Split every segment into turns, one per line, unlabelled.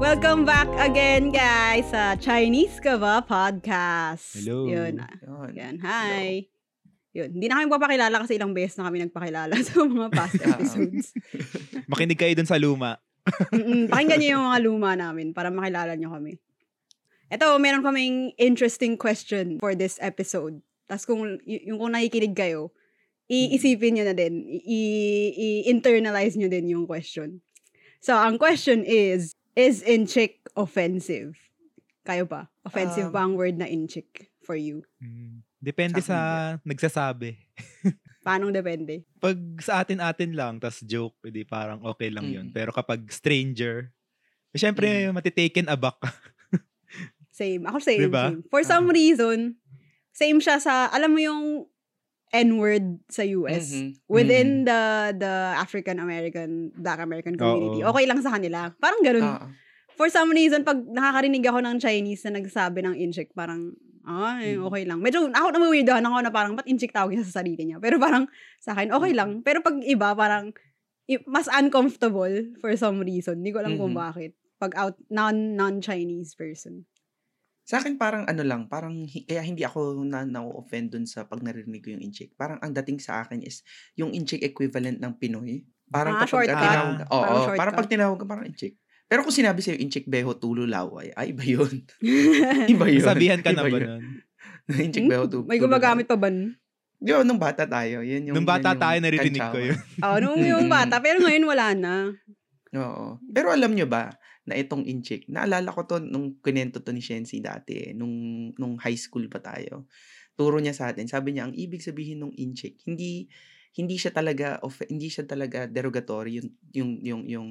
Welcome back again, guys, sa Chinese Ka Ba Podcast.
Hello.
Yun.
Yun.
Yan. Hi. Yun. Hindi na kami papakilala kasi ilang beses na kami nagpakilala sa mga past
Ah.
episodes.
Makinig kayo dun sa luma.
Pakinggan niyo yung mga luma namin para makilala niyo kami. Ito, meron kaming interesting question for this episode. Tapos kung, y- yung kung nakikinig kayo, iisipin niyo na din. I- I-internalize niyo din yung question. So, ang question is, is in-chick offensive? Kayo ba? Offensive
Um,
ba ang word na in-chick for you?
Mm. Depende
Sa
sa nagsasabi.
Paano depende?
Pag sa atin-atin lang, tas joke, edi parang okay lang yun.
Mm.
Pero kapag stranger, eh, syempre,
Mm.
matitaken aback ka.
Same. Ako same,
Diba?
same. For some
Ah.
reason, same siya sa, alam mo yung N-word sa US.
Mhm.
Within the the African American, Black American community.
Oo.
Okay lang sa kanila. Parang ganun.
Ah,
For some reason, pag nakakarinig ako ng Chinese na nagsabi ng incheck, parang, ay,
Mm.
okay lang. Medyo, ako nawiweirdohan ako na parang, ba't incheck tawag niya sa sarili niya? Pero parang, sa akin, okay lang. Pero pag iba, parang, mas uncomfortable for some reason. Hindi ko alam kung
Mhm.
bakit. Pag out, non, non-Chinese person.
Sa akin parang ano lang, parang kaya hindi ako na na-offend dun sa pag narinig ko yung incheck. Parang ang dating sa akin is yung incheck equivalent ng Pinoy. Parang
Ah,
kapag tinawag, oo,
Parang
parang, pag tinawag ka parang incheck. Pero kung sinabi sa'yo incheck beho tulo laway, ay iba yun. iba yun.
Sabihan ka na ba nun?
incheck beho tu-
May
tulo
gumagamit pa ba nun?
Di ba, nung bata tayo, yun yung...
Nung bata
yun yung
tayo, naririnig ko
kantsawan.
yun.
Oo, nung yung
Mm.
bata. Pero ngayon wala na.
Oo. Pero alam nyo ba, na itong incheck, naalala ko to nung kinento to ni Shensi dati, nung, nung high school pa tayo. Turo niya sa atin, sabi niya, ang ibig sabihin ng incheck, hindi hindi siya talaga of hindi siya talaga derogatory yung yung yung yung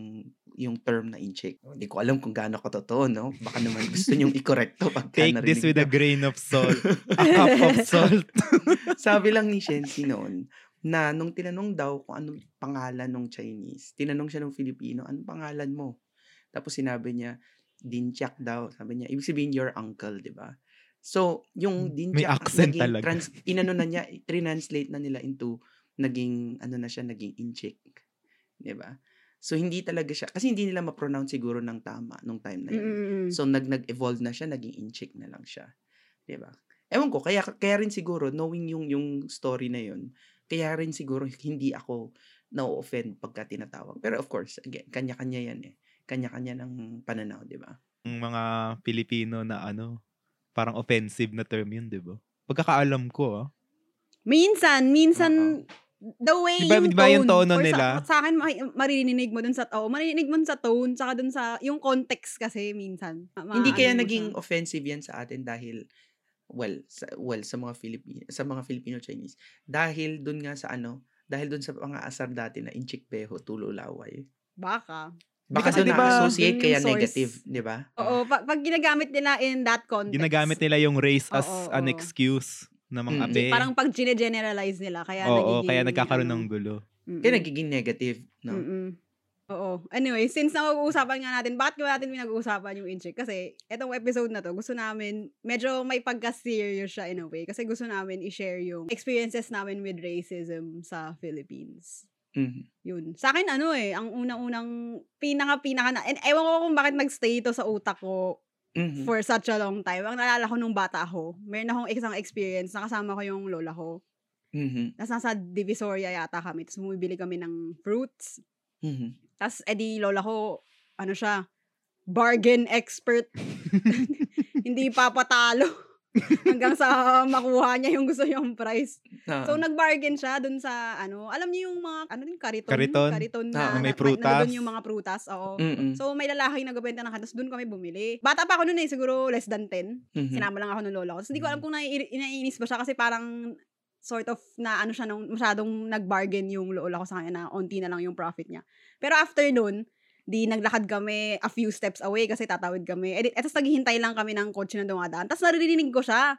yung term na incheck. Hindi ko alam kung gaano totoo, no? Baka naman gusto niyong i-correct to pagka
Take this with a
niyo.
grain of salt. A cup of salt.
Sabi lang ni Shensi noon na nung tinanong daw kung anong pangalan ng Chinese, tinanong siya ng Filipino, anong pangalan mo? Tapos sinabi niya, Dinchak daw. Sabi niya, ibig sabihin your uncle, di ba? So, yung
May
Dinchak,
accent
naging
talaga.
Trans, inano na niya, translate na nila into, naging, ano na siya, naging inchik. Di ba? So, hindi talaga siya, kasi hindi nila ma-pronounce siguro ng tama nung time na yun.
Mm-mm.
So, nag, nag-evolve na siya, naging inchik na lang siya. Di ba? Ewan ko, kaya, kaya rin siguro, knowing yung, yung story na yun, kaya rin siguro hindi ako na-offend pagka tinatawag. Pero of course, again, kanya-kanya yan eh. Kanya-kanya ng pananaw, di ba?
Yung mga Pilipino na ano, parang offensive na term yun, di ba? Pagkakaalam ko, ah.
Minsan, minsan, the way
Diba-
yung
diba
tone.
yung tono
for
nila?
Sa, sa akin, ma- maririnig mo dun sa, oh, maririnig mo dun sa tone, saka dun sa, yung context kasi minsan. Ma-
hindi kaya
mo
naging
siya.
offensive yan sa atin dahil well, sa, well, sa mga Filipino, sa mga Filipino Chinese. Dahil dun nga sa ano, dahil dun sa mga asar dati na inchik beho, tulo laway.
Baka.
Baka
Kasi
doon
diba,
na-associate
yung
kaya
source.
negative, di ba?
Oo, pag, pag ginagamit nila in that context.
Ginagamit nila yung race as
Oo,
an
oo.
excuse na mga
Mm.
abe.
Parang pag generalize nila, kaya
Oo,
nagiging,
kaya nagkakaroon
ano,
ng gulo.
mm-mm.
Kaya nagiging negative, no?
Mm-mm. Oo. Anyway, since na-uusapan nga natin, bakit ba natin pinag-uusapan yung incheck? Kasi, etong episode na to, gusto namin, medyo may pagka-serious siya in a way. Kasi gusto namin i-share yung experiences namin with racism sa Philippines.
Mhm.
Yun. Sa akin, ano eh, ang unang-unang, pinaka-pinaka na, and ewan ko kung bakit nag-stay ito sa utak ko
Mhm.
for such a long time. Ang naalala ko nung bata ako, meron akong isang experience, nakasama ko yung lola ko.
Mhm.
Tapos nasa Divisoria yata kami, tapos bumibili kami ng fruits.
Mhm.
Tapos, edi, lola ko, ano siya, bargain expert. Hindi papatalo. Hanggang sa makuha niya yung gusto niyang price.
Ah.
So, nag-bargain siya dun sa, ano, alam niyo yung mga, ano din, kariton?
Kariton?
na,
Ah,
may
na-
prutas.
Na, doon yung mga prutas, oo.
Mm-mm.
So, may lalaki nagbebenta ng katas, doon kami bumili. Bata pa ako noon eh, siguro less than 10.
Mhm.
Sinama lang ako ng lola ko. So, hindi ko alam kung nai- naiinis ba siya kasi parang sort of na ano siya nung masyadong nag-bargain yung lola ko sa kanya na onti na lang yung profit niya. Pero after nun, di naglakad kami a few steps away kasi tatawid kami. Eh, etos naghihintay lang kami ng kotse na dumadaan. Tapos naririnig ko siya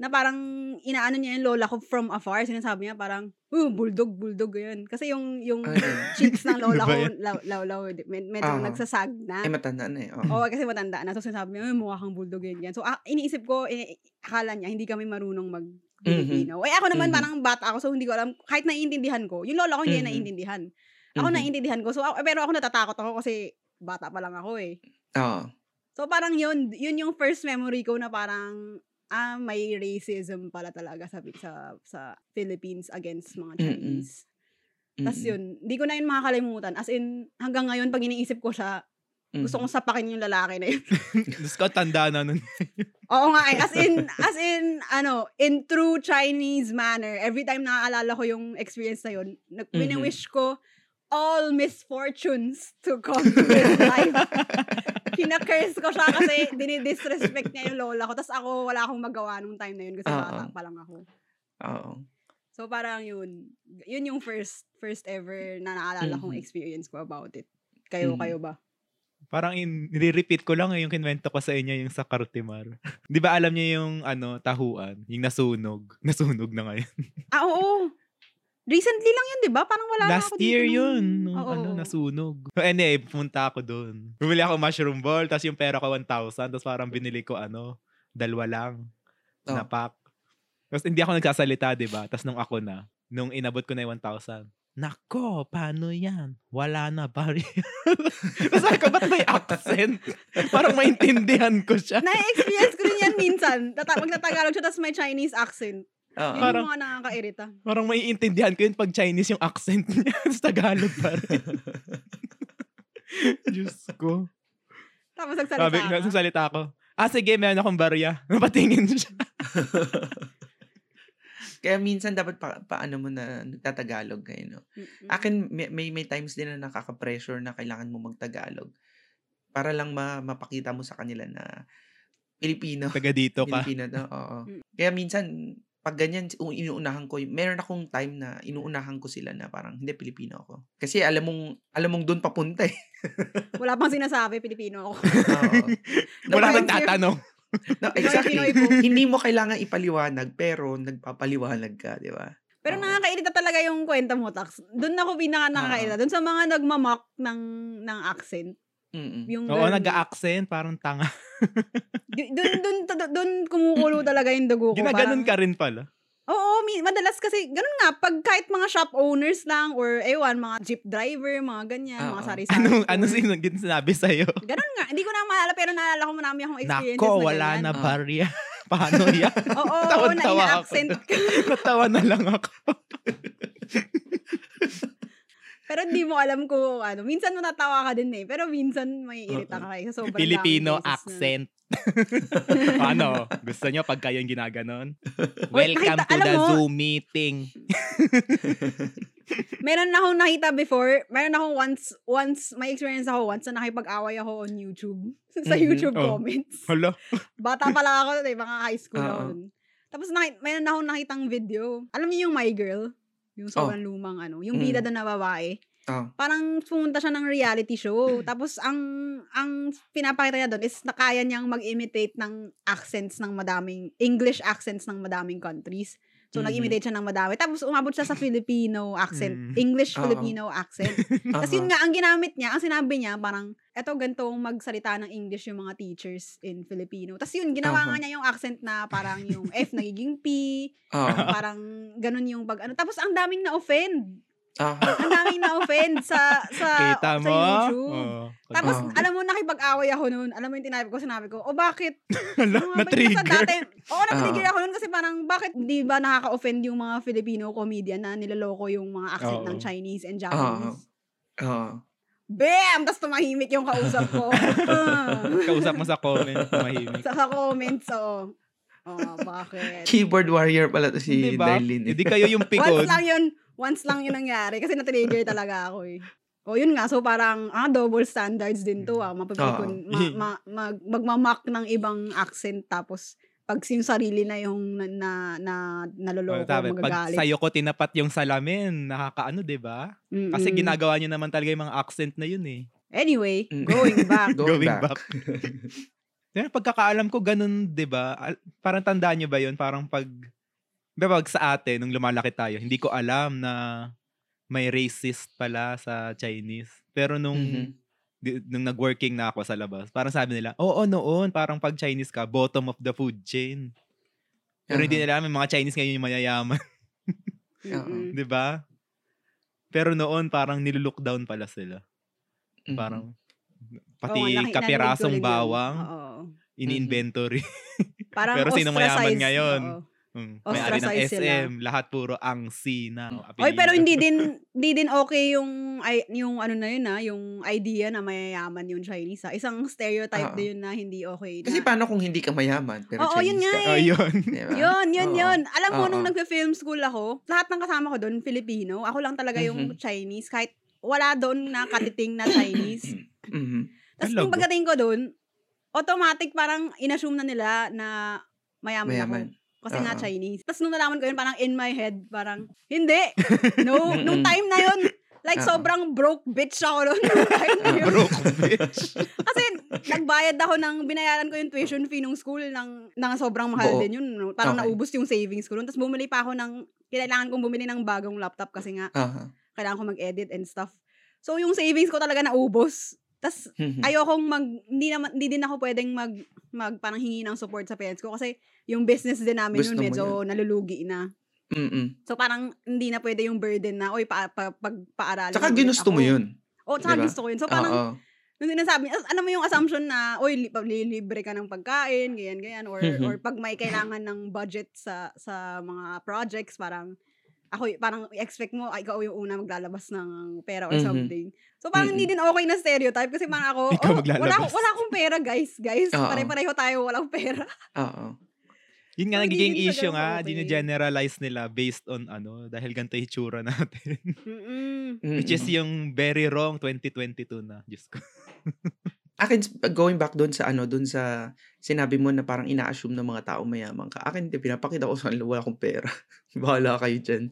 na parang inaano niya yung lola ko from afar. Sinasabi niya parang, uh, bulldog, bulldog, yun. Kasi yung, yung
yun?
cheeks ng lola
Ano
ko, law, law, law, med- medyo
Ah.
nagsasag na.
Eh, matanda na eh. Oh.
Oo, kasi matanda na. So, sinasabi niya, "Ay, mukha kang bulldog yun. yan." So, ah, iniisip ko, eh, akala niya, hindi kami marunong mag Filipino. Eh, ako naman,
Mhm.
parang bata ako, so hindi ko alam, kahit naiintindihan ko, yung lola ko hindi
Mhm.
naiintindihan. Ako
Mhm.
naiintindihan ko. So, ako- pero ako natatakot ako kasi bata pa lang ako eh.
Oo.
So parang yun, yun yung first memory ko na parang ah may racism pala talaga sa sa sa Philippines against mga
Mm-mm.
Chinese. Tapos
Mm-mm.
yun, hindi ko na yun makakalimutan. As in, hanggang ngayon, pag iniisip ko siya, gusto
Mm.
kong sapakin yung lalaki na yun.
Diyos ko, tanda na nun.
Oo nga eh. As in, as in, ano, in true Chinese manner, every time nakaalala ko yung experience na yun, nag-
Mhm.
wini-wish ko all misfortunes to come to his life. Kina-curse ko siya kasi dinidisrespect niya yung lola ko. Tapos ako, wala akong magawa nung time na yun kasi
Oo.
bata pa lang ako.
Oo.
So parang yun, yun yung first first ever na naalala kong
Mhm.
experience ko about it. Kayo,
Mhm.
kayo ba?
Parang in, nire-repeat ko lang eh, yung kinwento ko sa inyo yung sa Cartimar. Di ba alam niyo yung ano, tahuan? Yung nasunog. Nasunog na ngayon.
Ah, oo. Recently lang yun, di ba? Parang wala na
Last
ako dito
year
nung-
yun. Nung,
Oo.
ano, nasunog. So, anyway, pumunta ako doon. Bumili ako mushroom ball, tapos yung pera ko 1,000, tapos parang binili ko ano, dalawa lang
Oh.
na pack. Tapos hindi ako nagsasalita, di ba? Tapos nung ako na, nung inabot ko na yung 1,000, Nako, paano yan? Wala na, pare. Tapos sabi ko, ba't may accent? Parang maintindihan ko siya.
Na-experience ko rin yan minsan. Tata- pag natagalog siya, tapos may Chinese accent.
Oo.
Yun
Parang-
yung mga nakakairita.
Parang maiintindihan ko yun pag Chinese yung accent niya. Tapos Tagalog pa rin. Diyos ko.
Tapos nagsalita
Sabi,
ka.
nagsasalita ako. Ah, sige, meron akong barya. Napatingin siya.
Kaya minsan dapat pa, paano mo na nagtatagalog kayo, no?
Mm-mm.
Akin, may, may, may times din na nakaka-pressure na kailangan mo magtagalog para lang ma, mapakita mo sa kanila na Pilipino.
Taga dito ka.
Pilipino na, oo.
Mm.
Kaya minsan, pag ganyan, inuunahan ko, meron akong time na inuunahan ko sila na parang, hindi, Pilipino ako. Kasi alam mong, alam mong doon papunta eh.
Wala pang sinasabi, Pilipino ako.
Oo.
Wala nang tatanong.
No, exactly. Hindi mo kailangan ipaliwanag, pero nagpapaliwanag ka, di ba?
Pero
Oo.
nakakairita talaga yung kwenta mo, Tax. Doon ako pinaka nakakairita. Doon sa mga nagmamock ng, ng accent.
Mm-mm.
Yung
Oo, nag-accent. Parang tanga.
Doon, doon, doon, kumukulo talaga yung dugo ko.
Ginaganon
Parang-
ka rin pala.
Oo, mi- madalas kasi, ganun nga, pag kahit mga shop owners lang, or ewan, mga jeep driver, mga ganyan, mga
Oo.
sari-sari.
Ano,
store.
ano sin- gin- sinabi sa'yo?
Ganun nga, hindi ko na maalala, pero naalala ko marami akong experiences
Nako,
na
wala
ganyan.
na barya. Paano yan?
Oo, oo, oo, na
Tawan-tawa ako.
ina-accent ka.
Natawa na lang ako.
Pero hindi mo alam kung ano. Minsan matatawa ka din eh. Pero minsan may irita ka kayo. Sobrang
Filipino
daming cases na-
accent. ano? Gusto nyo pag kayo yung ginaganon?
Wait,
Welcome
nakita-
to the
mo-
Zoom meeting.
Meron akong nakita before. Meron akong once, once, may experience ako once na nakipag-away ako on YouTube. Sa
Mhm,
YouTube
oh.
comments.
Hala.
Bata pa lang ako, eh, mga high school ako
Oo.
nun. Tapos naki- meron akong nakitang video. Alam niyo yung My Girl? Yung sobrang lumang ano. Yung
Mm.
bida doon na babae.
Oh.
Parang pumunta siya ng reality show. Tapos ang ang pinapakita niya doon is na kaya niyang mag-imitate ng accents ng madaming English accents ng madaming countries. So
Mhm.
nag-imitate siya ng madami. Tapos umabot siya sa Filipino accent,
Mm.
English. Filipino accent. Tapos yun nga ang ginamit niya, ang sinabi niya parang eto ganito ang magsalita ng English yung mga teachers in Filipino. Tapos yun ginawa
Aha.
nga niya yung accent na parang yung F nagiging P,
Oo.
parang ganun yung pag ano. Tapos ang daming na-offend.
Aha.
Ang daming na-offend sa sa
Kita
sa
mo?
YouTube.
Oo.
Tapos,
Oo.
alam mo, nakipag-away ako noon. Alam mo yung tinabi ko, sinabi ko, o bakit? Ano
na-trigger.
dati, oo, na-trigger ako noon kasi parang, bakit di ba nakaka-offend yung mga Filipino comedian na nilaloko yung mga accent
Oo.
ng Chinese and
Oo.
Japanese?
Oo.
Bam! Tapos tumahimik yung kausap ko.
Kausap mo sa comment, mahimik.
sa, comments, oo. Oh, bakit?
Keyboard warrior pala to si
Diba?
Darlene.
Hindi kayo yung
Once
pikon.
lang yun, once lang yun nangyari kasi na-trigger talaga ako eh. O yun nga, so parang, ah, double standards din to ah. Mapapikon, ma, ma, mag, magmamak ng ibang accent tapos pag yung sarili na yung na, na, na naloloko,
Oh, sabi, pag
magagalit.
sa'yo ko tinapat yung salamin, nakakaano, di ba?
Mm-mm.
Kasi ginagawa nyo naman talaga yung mga accent na yun eh.
Anyway,
Mm.
going back.
Going,
Going
back.
back. Kaya pagkakaalam ko, ganun, di ba? Parang tandaan nyo ba yun? Parang pag, di ba pag sa atin, nung lumalaki tayo, hindi ko alam na may racist pala sa Chinese. Pero nung,
Mhm.
Di- nung nag-working na ako sa labas, parang sabi nila, oo, noon, parang pag Chinese ka, bottom of the food chain. Pero hindi
Aha.
nila alam, mga Chinese ngayon yung mayayaman.
Mm-mm.
di ba? Pero noon, parang nilulook down pala sila.
Mhm.
Parang, Pati
ko
kapirasong bawang,
Oo.
ini-inventory.
Parang
Pero sino mayaman ngayon?
oo.
Mm, may-ari ng SM, lahat puro ang C na.
Oy, pero hindi din hindi din okay yung ay, yung ano na yun ah, yung idea na mayayaman yung Chinese ah. Isang stereotype
Oo.
din yun na hindi okay.
Kasi
na,
paano kung hindi ka mayaman, pero
Oo, yun
Chinese
nga
ka?
eh.
Oh, yun.
Diba?
Yun, yun, yun. Alam mo, nung
Oo.
nagpe-film school ako, lahat ng kasama ko doon, Filipino. Ako lang talaga yung
Mhm.
Chinese. Kahit wala doon na katiting na Chinese.
Mhm.
Tapos kung pagdating ko doon, automatic parang inassume na nila na mayaman,
Mayaman.
ako. Kasi nga
Oo.
Chinese. Tapos nung nalaman ko yun, parang in my head, parang, hindi. No, nung time na yun, like
Oo.
sobrang broke bitch ako noon. yun.
Broke bitch.
Kasi nagbayad ako ng, binayaran ko yung tuition fee nung school ng, ng sobrang mahal
Buo.
din yun. no? Parang
Okay.
naubos yung savings ko noon. Tapos bumili pa ako ng, kailangan kong bumili ng bagong laptop kasi nga,
Aha.
kailangan ko mag-edit and stuff. So yung savings ko talaga naubos. Tapos
Mhm.
ayokong mag hindi naman hindi din ako pwedeng mag mag parang hingi ng support sa parents ko kasi yung business din namin
Gusto mo
medyo nalulugi na.
Mm-mm.
So parang hindi na pwede yung burden na oy pa, pa, pagpaaralin.
Tsaka
ulit
ginusto mo
ako."
yun.
O tsaka
Diba?
gusto ko yun. So parang
Oo.
nung sinasabi, as- alam mo yung assumption na oy li- lilibre ka ng pagkain, ganyan ganyan or or pag may kailangan ng budget sa sa mga projects parang ako parang expect mo ay ikaw yung una maglalabas ng pera or
Mhm.
something. So parang hindi
Mm-mm.
din okay na stereotype kasi parang ako,
Ikaw
oh, wala,
maglalabas."
ako- wala akong pera guys, guys. Pare-pareho tayo walang pera.
Oo.
Yun nga, nagiging issue nga,
ka-okay.
generalize nila based on ano, dahil ganito yung itsura natin.
Mm-mm.
Which is yung very wrong 2022 na. Diyos ko.
Akin, going back doon sa ano, doon sa sinabi mo na parang ina-assume ng mga tao mayaman ka. Akin, pinapakita ko sa kanila, wala akong pera. Bahala kayo dyan.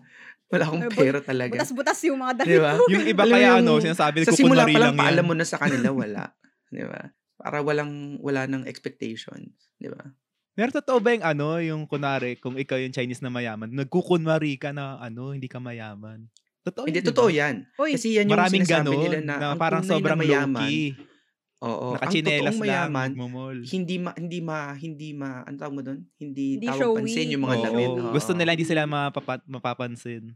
Wala akong pera talaga.
Butas-butas yung mga damit
Di ba?
ko.
Yung iba
Alam
kaya
yung-
ano, sinasabi
sa simula pa lang,
lang
paalam mo na sa kanila, wala. Di ba? Para walang, wala nang expectation. Di ba?
Pero totoo ba yung ano, yung kunwari, kung ikaw yung Chinese na mayaman, nagkukunwari ka na ano, hindi ka mayaman. Totoo
Hindi,
yun,
totoo yan.
Uy,
Kasi yan yung
Maraming
sinasabi
ganun,
nila na,
na,
ang
parang sobrang
na mayaman,
low-key.
Oo. Ang totoong
lang,
mayaman,
nagmumol.
hindi ma, hindi ma, hindi ma, ano tawag mo doon? Hindi,
Hindi
tawag
showy.
pansin yung mga
Oo,
damit.
Gusto
Oo.
nila, hindi sila mapapa- mapapansin.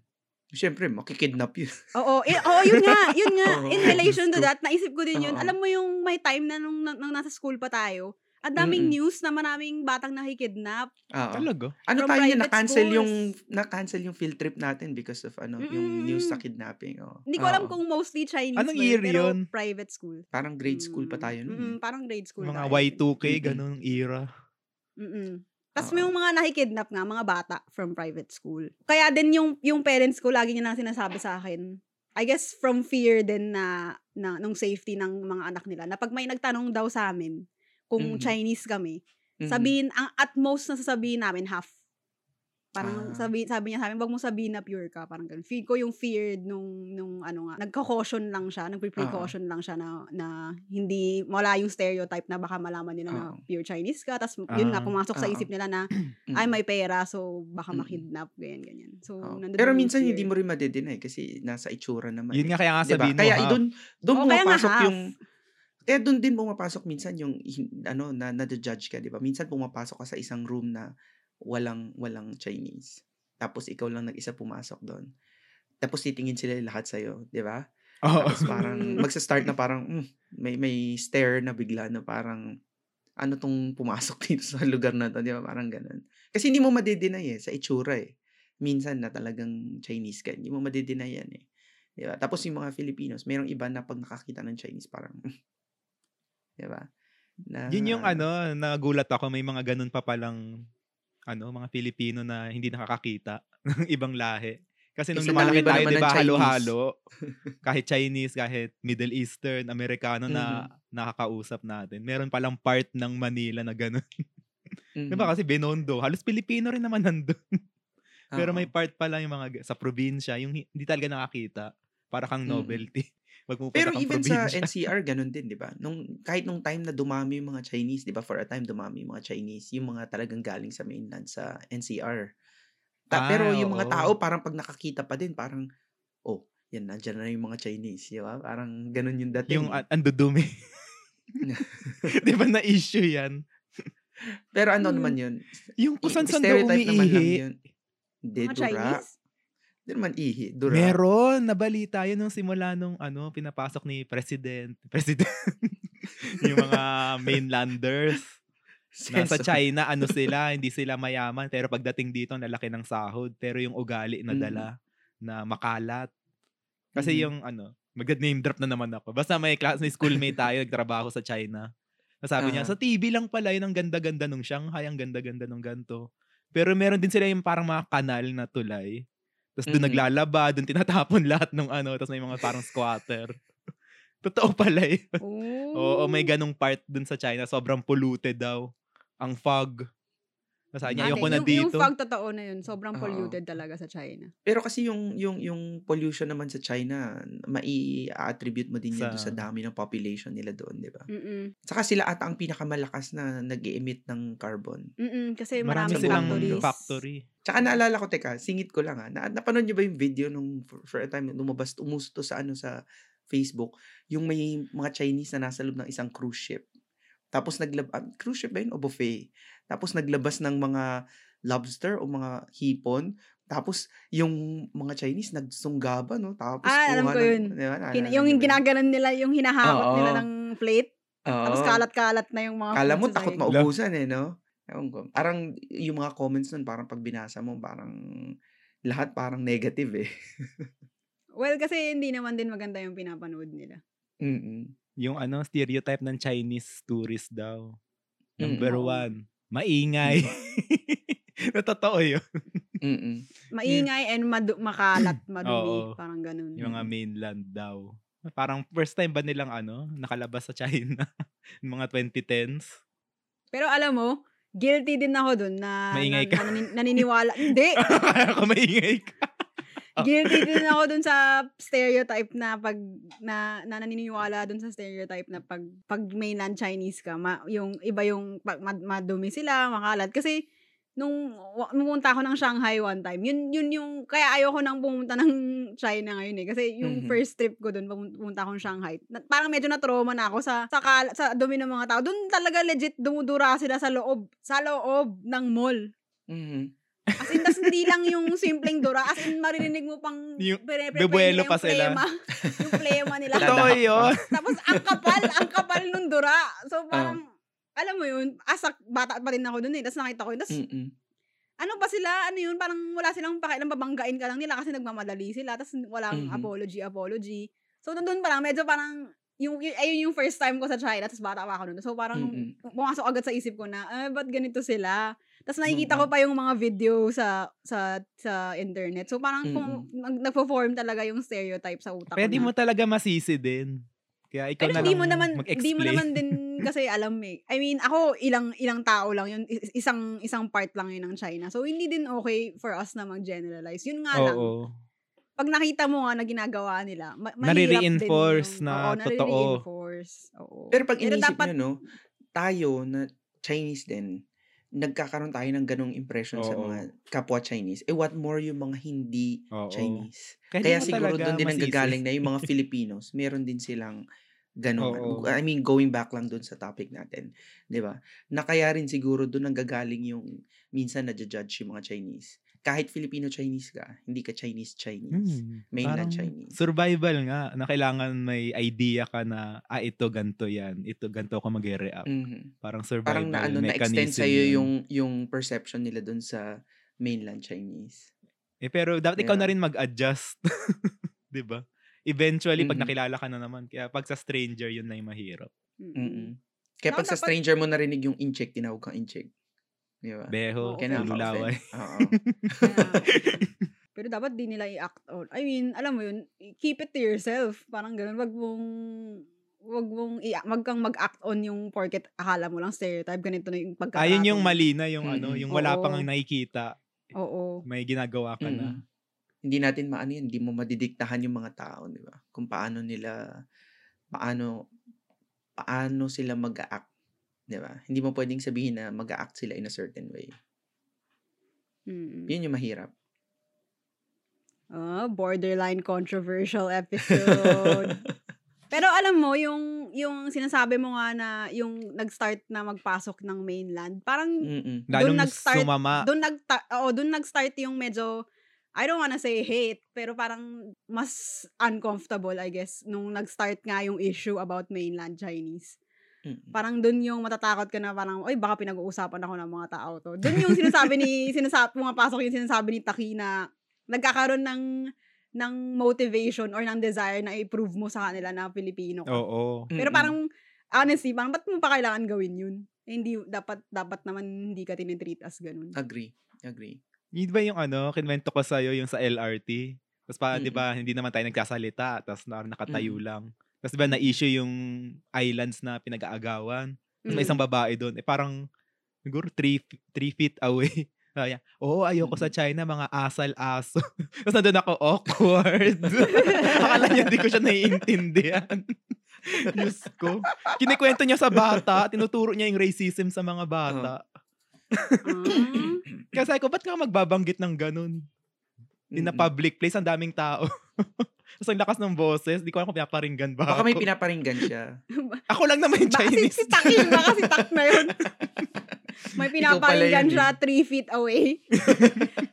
Siyempre, makikidnap yun.
Oo, eh, oo, yun nga, yun nga. In relation to
Gusto.
that, naisip ko din yun. Alam mo yung may time na nung, nung nasa school pa tayo, ang daming
Mm-mm.
news na maraming batang nakikidnap.
Oo.
Talaga?
Ano
From
tayo
private
na-cancel
schools.
yung na-cancel yung field trip natin because of ano, yung news sa
Mm-mm.
kidnapping. Oh.
Hindi ko alam
Oo.
kung mostly Chinese
Anong
ba
year
pero
yun?
private school.
parang grade school pa
Mm.
tayo nun.
Mm-mm, parang grade school
Mga
tayo.
Y2K,
Mm-mm.
ganun era.
Mm-mm. Tapos
Oo.
may yung mga nakikidnap nga, mga bata from private school. Kaya din yung, yung parents ko, lagi niya nang sinasabi sa akin, I guess from fear din na, na nung safety ng mga anak nila, na pag may nagtanong daw sa amin, kung
Mhm.
Chinese kami,
Mhm.
sabihin, ang at most na sasabihin namin, half. Parang
Ah.
sabi, sabi niya sa amin, wag mo sabihin na pure ka. Parang ganun. Feel ko yung fear nung, nung ano nga, nagka-caution lang siya, nagpe-precaution lang siya na, na hindi, wala yung stereotype na baka malaman nila na
Oo.
pure Chinese ka. Tapos yun nga,
Ah.
pumasok sa
Oo.
isip nila na, ay may pera, so baka makidnap, ganyan, ganyan. So, nandun
Pero
yung
minsan
fear.
hindi mo rin madedeny kasi nasa itsura naman.
Yun
eh.
nga kaya nga
Diba?
sabihin mo,
Kaya
ha?
doon doon
nga
pumapasok
half.
Kaya doon din pumapasok minsan yung ano na na-judge ka, 'di ba? Minsan pumapasok ka sa isang room na walang walang Chinese. Tapos ikaw lang nag-isa pumasok doon. Tapos titingin sila lahat sa 'di ba?
Oo.
Tapos parang magsa-start na parang mm, may may stare na bigla na parang ano tong pumasok dito sa lugar na to, 'di ba? Parang ganun. Kasi hindi mo madedeny eh sa itsura eh. Minsan na talagang Chinese ka, hindi mo madedeny yan eh. 'Di ba? Tapos yung mga Filipinos, merong iba na pag nakakita ng Chinese parang. 'di ba? Na
Yun yung ano, nagulat ako, may mga ganun pa palang ano, mga Pilipino na hindi nakakakita ng ibang lahi. Kasi nung
Isa
lumalaki tayo, di ba, halo-halo. kahit Chinese, kahit Middle Eastern, Amerikano na
Mm-hmm.
nakakausap natin. Meron palang part ng Manila na ganun.
Mhm.
Di ba? Kasi Binondo, halos Pilipino rin naman nandun. Pero
Oo.
may part pa lang yung mga sa probinsya, yung hi- hindi talaga nakakita. Para kang
Mm.
novelty. Mo
Pero even sa
probinsya.
NCR, ganun din, di ba? Nung, kahit nung time na dumami yung mga Chinese, di ba? For a time, dumami yung mga Chinese. Yung mga talagang galing sa mainland, sa NCR. Ta-
Ah,
pero yung mga
oo.
tao, parang pag nakakita pa din, parang, oh, yan, nandyan na yung mga Chinese, di ba? Parang ganun yung dating.
yung an- andudumi. di ba na-issue yan?
pero ano
Hmm.
naman yun?
Yung kung saan daw
Stereotype naman lang
umiihi.
yun. Hindi,
Mga
dura.
Chinese?
Hindi naman ihi, dura.
Meron, nabalita yun nung simula nung ano, pinapasok ni President. President. yung mga mainlanders. Nasa China, ano sila, hindi sila mayaman. Pero pagdating dito, ang lalaki ng sahod. Pero yung ugali na dala, na makalat. Kasi
Mhm.
yung ano, mag-name drop na naman ako. Basta may class, may schoolmate tayo, nagtrabaho sa China. Sabi niya,
Aha.
sa TV lang pala yun, ang ganda-ganda nung Shanghai, ang ganda-ganda nung ganto. Pero meron din sila yung parang mga kanal na tulay. Tapos doon
Mhm.
naglalaba, doon tinatapon lahat ng ano, tapos may mga parang squatter. Totoo pala eh. Oo, may ganong part dun sa China. Sobrang polluted daw. Ang fog. Sabi niya,
Ah,
ayoko
yung,
na
yung
dito.
fog totoo na yun. Sobrang polluted talaga sa China.
Pero kasi yung yung yung pollution naman sa China, mai-attribute mo din yan
Sa-
sa dami ng population nila doon, di ba?
Mm-mm.
Saka sila ata ang pinakamalakas na nag-emit ng carbon.
Mm-mm. Kasi
Marami
maraming
silang
factories.
factory.
Tsaka naalala ko, teka, singit ko lang ha. Na, napanood niyo ba yung video nung for, for a time lumabas, umuso to sa ano sa Facebook, yung may mga Chinese na nasa loob ng isang cruise ship. Tapos naglab ah, cruise ship ba yun o buffet? Tapos naglabas ng mga lobster o mga hipon. Tapos yung mga Chinese nagsunggaban, no? Tapos
Ah, alam ko
ng-
yun.
Di ba?
Hin-
Naalala
yung ginaganon nila, yung hinahakot
Oo.
nila ng plate.
Oo.
Tapos kalat-kalat na yung mga
Kala mo takot maubusan eh, no? Ewan ko. Parang yung mga comments nun, parang pag binasa mo, parang lahat parang negative eh.
Well, kasi hindi naman din maganda yung pinapanood nila.
Mm-mm.
Yung ano, stereotype ng Chinese tourist daw. Number
Oo.
one, maingay. na totoo yun.
Mm-mm.
Maingay and madu- makalat, madumi.
Oo.
Parang ganun.
Yung mga mainland daw. Parang first time ba nilang ano, nakalabas sa China? Mga 2010s.
Pero alam mo, guilty din ako dun na,
Maingay
na,
ka.
na nanin- naniniwala. Hindi!
Kaya ko maingay ka.
Guilty din ako dun sa stereotype na pag na, na naniniwala dun sa stereotype na pag pag mainland Chinese ka, ma, yung iba yung pag, mad, madumi sila, makalat kasi nung pumunta ako ng Shanghai one time, yun yun yung kaya ayoko nang pumunta ng China ngayon eh kasi yung
Mhm.
first trip ko dun pumun- pumunta akong Shanghai. Na, parang medyo na trauma na ako sa sa, kal- sa dumi ng mga tao. Doon talaga legit dumudura sila sa loob sa loob ng mall.
Mhm.
As in, tas hindi lang yung simpleng dura. As in, maririnig mo pang
Yung bebuelo pa
yung
sila.
plema. yung plema nila.
Totoo.
Yun.
Tapos, ang kapal, ang kapal nung dura.
Ah.
So, parang, alam mo yun, asak, bata pa rin ako dun eh. Tapos nakita ko yun. Tapos, ano ba sila, ano yun, parang wala silang pakialam, babanggain ka lang nila kasi nagmamadali sila. Tapos, walang
Mhm.
apology, apology. So, nandun pa lang, medyo parang, yung, y- ayun yung first time ko sa China, tapos bata pa ako nun. So, parang,
Mm-mm.
pumasok agad sa isip ko na, eh, ba't ganito sila? Tapos nakikita
Mm-mm.
ko pa yung mga video sa sa sa internet. So parang kung nag- nagpo-form talaga yung stereotype sa utak
Pwede
ko
mo
na.
talaga masisi din. Kaya ikaw
Pero
na
hindi mo naman hindi mo naman din kasi alam eh. I mean, ako ilang ilang tao lang yun, is- isang isang part lang yun ng China. So hindi din okay for us na mag-generalize. Yun nga lang.
Oo.
Pag nakita mo nga na ginagawa nila, ma- mahirap din
Nare-reinforce
yung-
na
oo,
totoo.
nare-reinforce. Oo.
Pero pag inisip
dapat,
nyo, no, tayo na Chinese din, nagkakaroon tayo ng ganong impression sa
Oo.
mga kapwa Chinese. Eh, what more yung mga hindi
Oo.
Chinese?
Kaya,
Kaya siguro doon din ang
masisi.
gagaling na yung mga Filipinos, meron din silang ganun.
Oo.
I mean, going back lang doon sa topic natin, 'di ba? Na kaya rin siguro doon ang gagaling yung minsan na judge yung mga Chinese. Kahit Filipino-Chinese ka, hindi ka Chinese-Chinese.
Hmm,
Mainland Chinese.
Survival nga, na kailangan may idea ka na, ah, ito, ganto yan. Ito, ganto ako mag-react.
Mhm.
Parang survival
Parang na ano, na-extend
mechanism
sa'yo
yun.
yung, yung perception nila doon sa mainland Chinese.
Eh, pero dapat ikaw
Yeah.
na rin mag-adjust. 'Di ba? Eventually, pag
Mhm.
nakilala ka na naman. Kaya pag sa stranger, yun na yung mahirap.
mm-mm.
Mm-mm. Kaya pag sa stranger mo narinig yung incheck, tinawag kang incheck. Di ba?
Beho,
nakaka-offend. Oo.
Pero dapat di nila i-act out. I mean, alam mo yun, keep it to yourself. Parang ganun. Wag mong, wag mong, i- wag kang mag-act on yung porket akala mo lang stereotype. Ganito na yung pagkatapos.
Ayun yung mali na, yung ano,
Mm-mm.
yung wala
Oo.
pang nakikita.
Oo.
May ginagawa ka na.
Mm. Hindi natin maano yun, hindi mo madidiktahan yung mga tao, di ba? Kung paano nila, paano, paano sila mag-act, di ba? Hindi mo pwedeng sabihin na mag-act sila in a certain way.
Mm.
Yun yung mahirap.
Ah, borderline controversial episode. Pero alam mo, yung, yung sinasabi mo nga na yung nag-start na magpasok ng mainland, parang
Mm-mm.
Lalong
nag-start-
sumama.
doon nag oo, doon nag-start yung medyo I don't wanna say hate, pero parang mas uncomfortable, I guess, nung nag-start nga yung issue about mainland Chinese.
Mm.
Parang dun yung matatakot ka na parang, oy, baka pinag-uusapan ako ng mga tao to. Dun yung sinasabi ni, sinasabi, pumapasok yung sinasabi ni Taki na nagkakaroon ng ng motivation or ng desire na i-prove mo sa kanila na Pilipino ka.
Oo.
Pero
Mm-mm.
parang, honestly, parang ba't mo pa kailangan gawin yun? Eh, hindi, dapat, dapat naman hindi ka tinitreat as ganun.
Agree. Agree.
Yun ba yung ano, kinwento ko sa'yo yung sa LRT? Tapos pa, di
Mm.
ba, hindi naman tayo nagsasalita, tapos na, nakatayo
Mm.
lang. Tapos di ba, na-issue yung islands na pinag-aagawan. Tapos may
Mm.
isang babae doon, eh parang, siguro three, three feet away. Kaya, oo, ayoko sa China, mga asal-aso. Tapos nandun ako, awkward. Akala niya hindi ko siya naiintindihan. Diyos ko. Kinikwento niya sa bata, tinuturo niya yung racism sa mga bata.
Ah.
Kaya sabi ko, ba't ka magbabanggit ng ganun? In a public place, ang daming tao. Tapos ang lakas ng boses, di ko alam kung pinaparinggan ba
Baka may
ako.
pinaparinggan siya.
Ako lang naman yung
Baka si,
Chinese.
si Taki, baka si Tak na yun. May
Ikaw pala
pinaparinggan
yun
siya
eh.
3 feet away.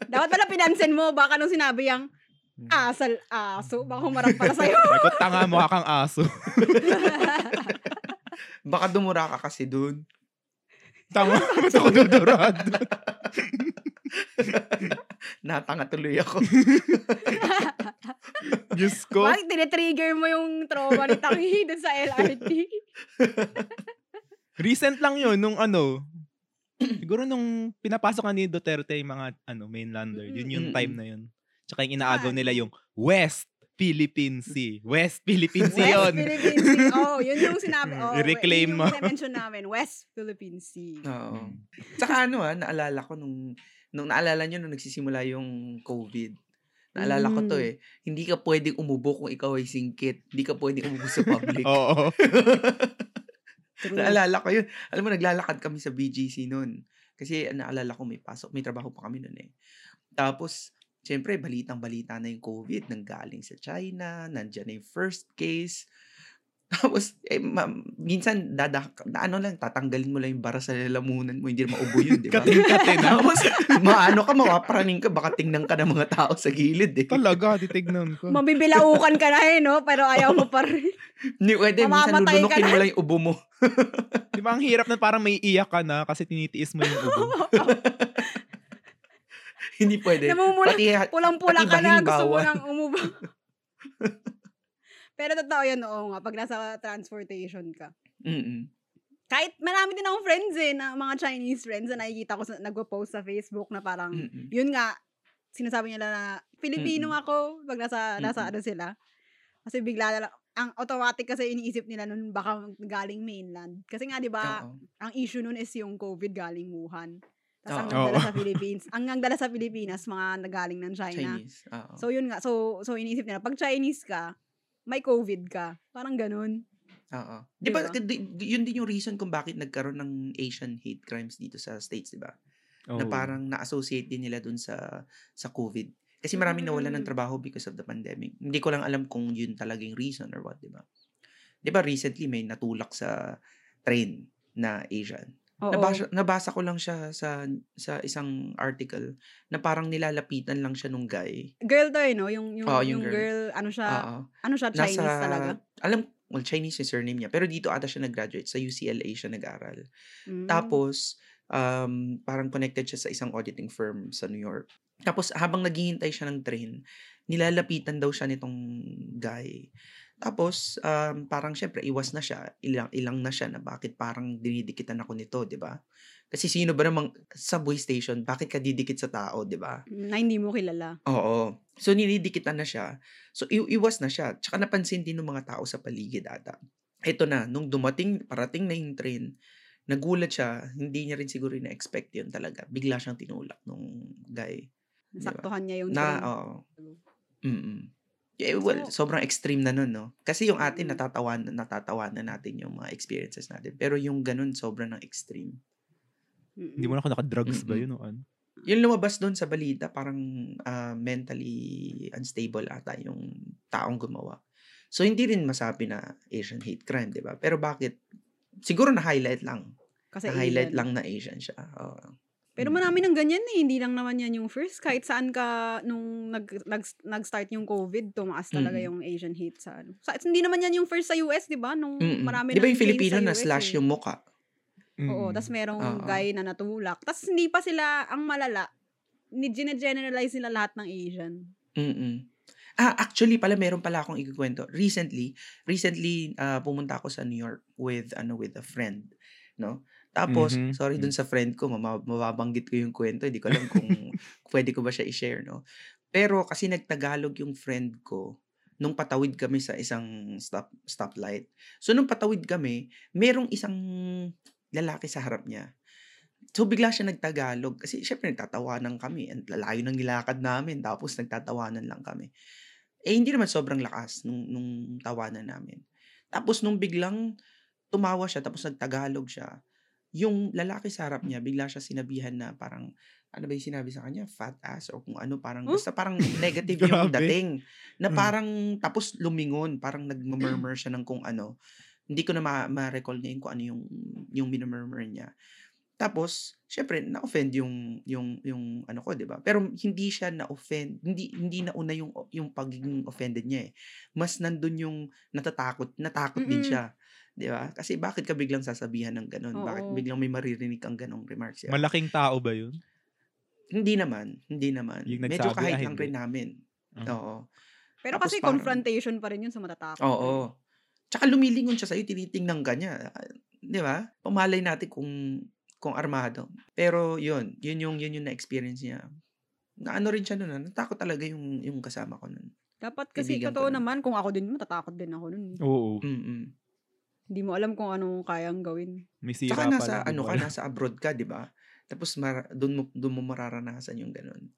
Dapat pala pinansin mo, baka nung sinabi yung
Hmm.
asal aso, baka humarap pala sa'yo.
Sabi ko, tanga mo kang aso.
Baka dumura ka kasi dun.
Tanga, ba't ako dudurad?
Natanga tuloy ako.
Diyos ko.
Bakit tinitrigger mo yung trauma ni Taki dun sa LRT?
Recent lang yun, nung ano, siguro nung pinapasok ka ni Duterte yung mga ano, mainlander, yun yung time na yun. Tsaka yung inaagaw nila yung West Philippine Sea. West Philippine Sea
West
yun.
Philippine Sea. Oh, yun yung sinabi. Oh,
I-reclaim
yun
mo.
yung mention namin. West Philippine Sea.
Oo. Tsaka ano ah, naalala ko nung, nung naalala nyo nung nagsisimula yung COVID. Naalala ko to
Mm.
eh. Hindi ka pwedeng umubo kung ikaw ay singkit. Hindi ka pwedeng umubo sa public.
Oo.
Naalala ko yun. Alam mo, naglalakad kami sa BGC noon. Kasi naalala ko may pasok, may trabaho pa kami noon eh. Tapos, syempre, balitang-balita na yung COVID. Nanggaling sa China, nandyan na yung first case. Tapos, eh, ma- minsan, dada, na ano lang, tatanggalin mo lang yung bara sa lalamunan mo, hindi na maubo yun, di ba?
Kating-katin na.
Tapos, maano ka, mapapraning ka, baka tingnan ka ng mga tao sa gilid eh.
Talaga, titignan ko.
Mabibilaukan ka na eh, no? Pero ayaw mo pa rin.
Hindi, pwede, minsan
Mamamatay ka
lulunukin mo
na.
lang yung ubo mo.
Di ba ang hirap na parang may iyak ka na kasi tinitiis mo yung ubo.
hindi pwede.
Namumula,
Pati,
pulang-pula
pati
ka na,
bahing
gusto mo
bawal.
nang umubo. Pero totoo yan, oo nga, pag nasa transportation ka.
mm
Kahit marami din akong friends eh, na mga Chinese friends na nakikita ko sa, nagpo-post sa Facebook na parang,
mm
yun nga, sinasabi nila na, Filipino
Mm-mm.
ako, pag nasa, nasa
Mm-mm.
ano sila. Kasi bigla na lang, ang automatic kasi iniisip nila nun baka galing mainland. Kasi nga, di ba, ang issue nun is yung COVID galing Wuhan. Tapos ang
Oo.
sa Philippines, ang nagdala sa Pilipinas, mga nagaling ng China.
Chinese. Oo.
So yun nga, so so iniisip nila pag Chinese ka, may COVID ka. Parang ganun.
Oo. Di ba,
Diba?
di- di- yun din yung reason kung bakit nagkaroon ng Asian hate crimes dito sa States, di ba? Na
Oo.
parang na-associate din nila dun sa sa COVID. Kasi maraming nawalan ng
Mm.
trabaho because of the pandemic. Hindi ko lang alam kung yun talagang reason or what, di ba? Di ba recently may natulak sa train na Asian.
Oo.
Nabasa, nabasa ko lang siya sa sa isang article na parang nilalapitan lang siya nung guy.
Girl to eh, no? Yung, yung,
Oo,
yung,
yung
girl. ano siya,
Oo.
ano siya, Chinese talaga?
Alam, well, Chinese yung surname niya. Pero dito ata siya nag-graduate. Sa UCLA siya nag-aral.
Mm.
Tapos, um, parang connected siya sa isang auditing firm sa New York. Tapos, habang naghihintay siya ng train, nilalapitan daw siya nitong guy. Tapos, um, parang syempre, iwas na siya. Ilang, ilang na siya na bakit parang dinidikitan ako nito, di ba? Kasi sino ba namang subway station, bakit ka didikit sa tao, di ba?
na hindi mo kilala.
Oo. So, ninidikitan na siya. So, i- iwas na siya. Tsaka napansin din ng mga tao sa paligid ata. Ito na, nung dumating, parating na yung train, nagulat siya, hindi niya rin siguro na-expect yun talaga. Bigla siyang tinulak nung guy. Diba?
Nasaktuhan niya yung
Na,
train.
oo. Mm Yeah, well, sobrang extreme na nun, no? Kasi yung atin,
Mm.
natatawan, natatawanan natin yung mga experiences natin. Pero yung ganun, sobrang ng extreme.
Hindi mo na ako naka-drugs ba
Mm-mm.
yun o ano?
Yung lumabas doon sa balita, parang ah, mentally unstable ata yung taong gumawa. So, hindi rin masabi na Asian hate crime, di ba? Pero bakit? Siguro na-highlight lang.
Kasi
Na-highlight
Asian.
lang na Asian siya. Oo.
Pero
Mm.
marami ng ganyan eh. Hindi lang naman yan yung first. Kahit saan ka nung nag, nag, nag-start yung COVID, tumaas talaga
Mm.
yung Asian hate sa ano. Sa, hindi naman yan yung first sa US, di ba? Nung
Mm-mm.
marami
Di ba
ng
yung Filipino na
US
slash
eh.
yung mukha?
Oo,
Mm.
tas merong
Oo.
guy na natulak. Tas hindi pa sila, ang malala, ni generalize nila lahat ng Asian.
Mm. Ah, actually pala meron pala akong ikukwento. Recently, recently ah, pumunta ako sa New York with ano with a friend, no? Tapos,
Mhm.
sorry dun sa friend ko, mababanggit ko yung kwento. Hindi ko alam kung pwede ko ba siya i-share, no? Pero kasi nagtagalog yung friend ko nung patawid kami sa isang stop stoplight. So nung patawid kami, merong isang lalaki sa harap niya. So bigla siya nagtagalog kasi syempre nagtatawanan kami. Ang lalayo ng nilakad namin tapos nagtatawanan lang kami. Eh hindi naman sobrang lakas nung, nung tawanan namin. Tapos nung biglang tumawa siya tapos nagtagalog siya, yung lalaki sa harap niya, bigla siya sinabihan na parang, ano ba yung sinabi sa kanya? Fat ass or kung ano, parang,
Huh?
basta parang negative yung dating. Na
Mm.
parang, tapos lumingon, parang nagmumurmur siya ng kung ano. Hindi ko na ma- ma-recall ngayon kung ano yung, yung minumurmur niya. Tapos, syempre, na-offend yung, yung, yung ano ko, di ba? Pero hindi siya na-offend, hindi, hindi nauna yung, yung pagiging offended niya eh. Mas nandun yung natatakot, natakot din
Mm-mm.
siya. Di ba? Kasi bakit ka biglang sasabihan ng ganun? Bakit
Oo.
biglang may maririnig kang ganong remarks? Yeah.
Malaking tao ba yun?
Hindi naman, hindi naman.
Yung
Medyo
nagsabi,
kahit
ah,
lang rin namin.
Ah.
Oo.
Pero
Tapos
kasi
parang-
confrontation pa rin yun sa matatakot. eh.
Oo. Tsaka lumilingon siya sa'yo, tinitingnan ka niya. Ah, Di ba? Pamalay natin kung kung armado. Pero yun, yun yung yun yung na-experience niya. Na ano rin siya noon, ah, natakot talaga yung yung kasama ko noon.
Dapat kasi
Kaibigan ko
totoo naman, kung ako din, matatakot din ako nun.
Oo.
Mm.
Hindi mo alam kung anong kayang gawin.
May sira
Tsaka nasa
pala,
ano ka, nasa abroad ka, 'di ba? Tapos mar- doon mo doon mo mararanasan yung ganun.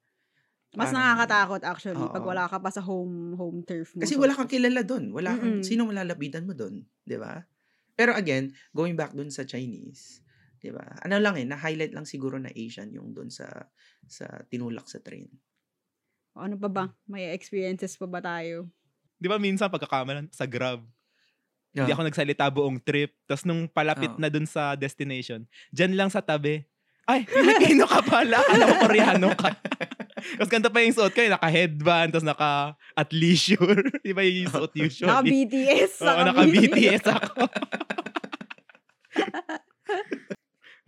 Mas
Parang-
nakakatakot actually pag
Oo.
wala ka pa sa home home turf mo.
Kasi
So,
wala kang kilala doon. Wala kang
Mm-mm.
sino malalapitan mo doon, 'di ba? Pero again, going back doon sa Chinese, 'di ba? Ano lang eh, na-highlight lang siguro na Asian yung doon sa sa tinulak sa train.
Ano pa ba? May experiences pa ba tayo?
Di ba minsan pagkakamalan sa Grab, hindi
Yeah.
ako nagsalita buong trip. Tapos nung palapit
Oo.
na dun sa destination, dyan lang sa tabi, ay, Filipino ka pala. Alam ko, Koreano ka. Tapos ganito pa yung suot ko, naka-headband, tapos naka-athleisure. Di ba yung suot usually?
Naka-BTS.
Oo, naka-BTS ako.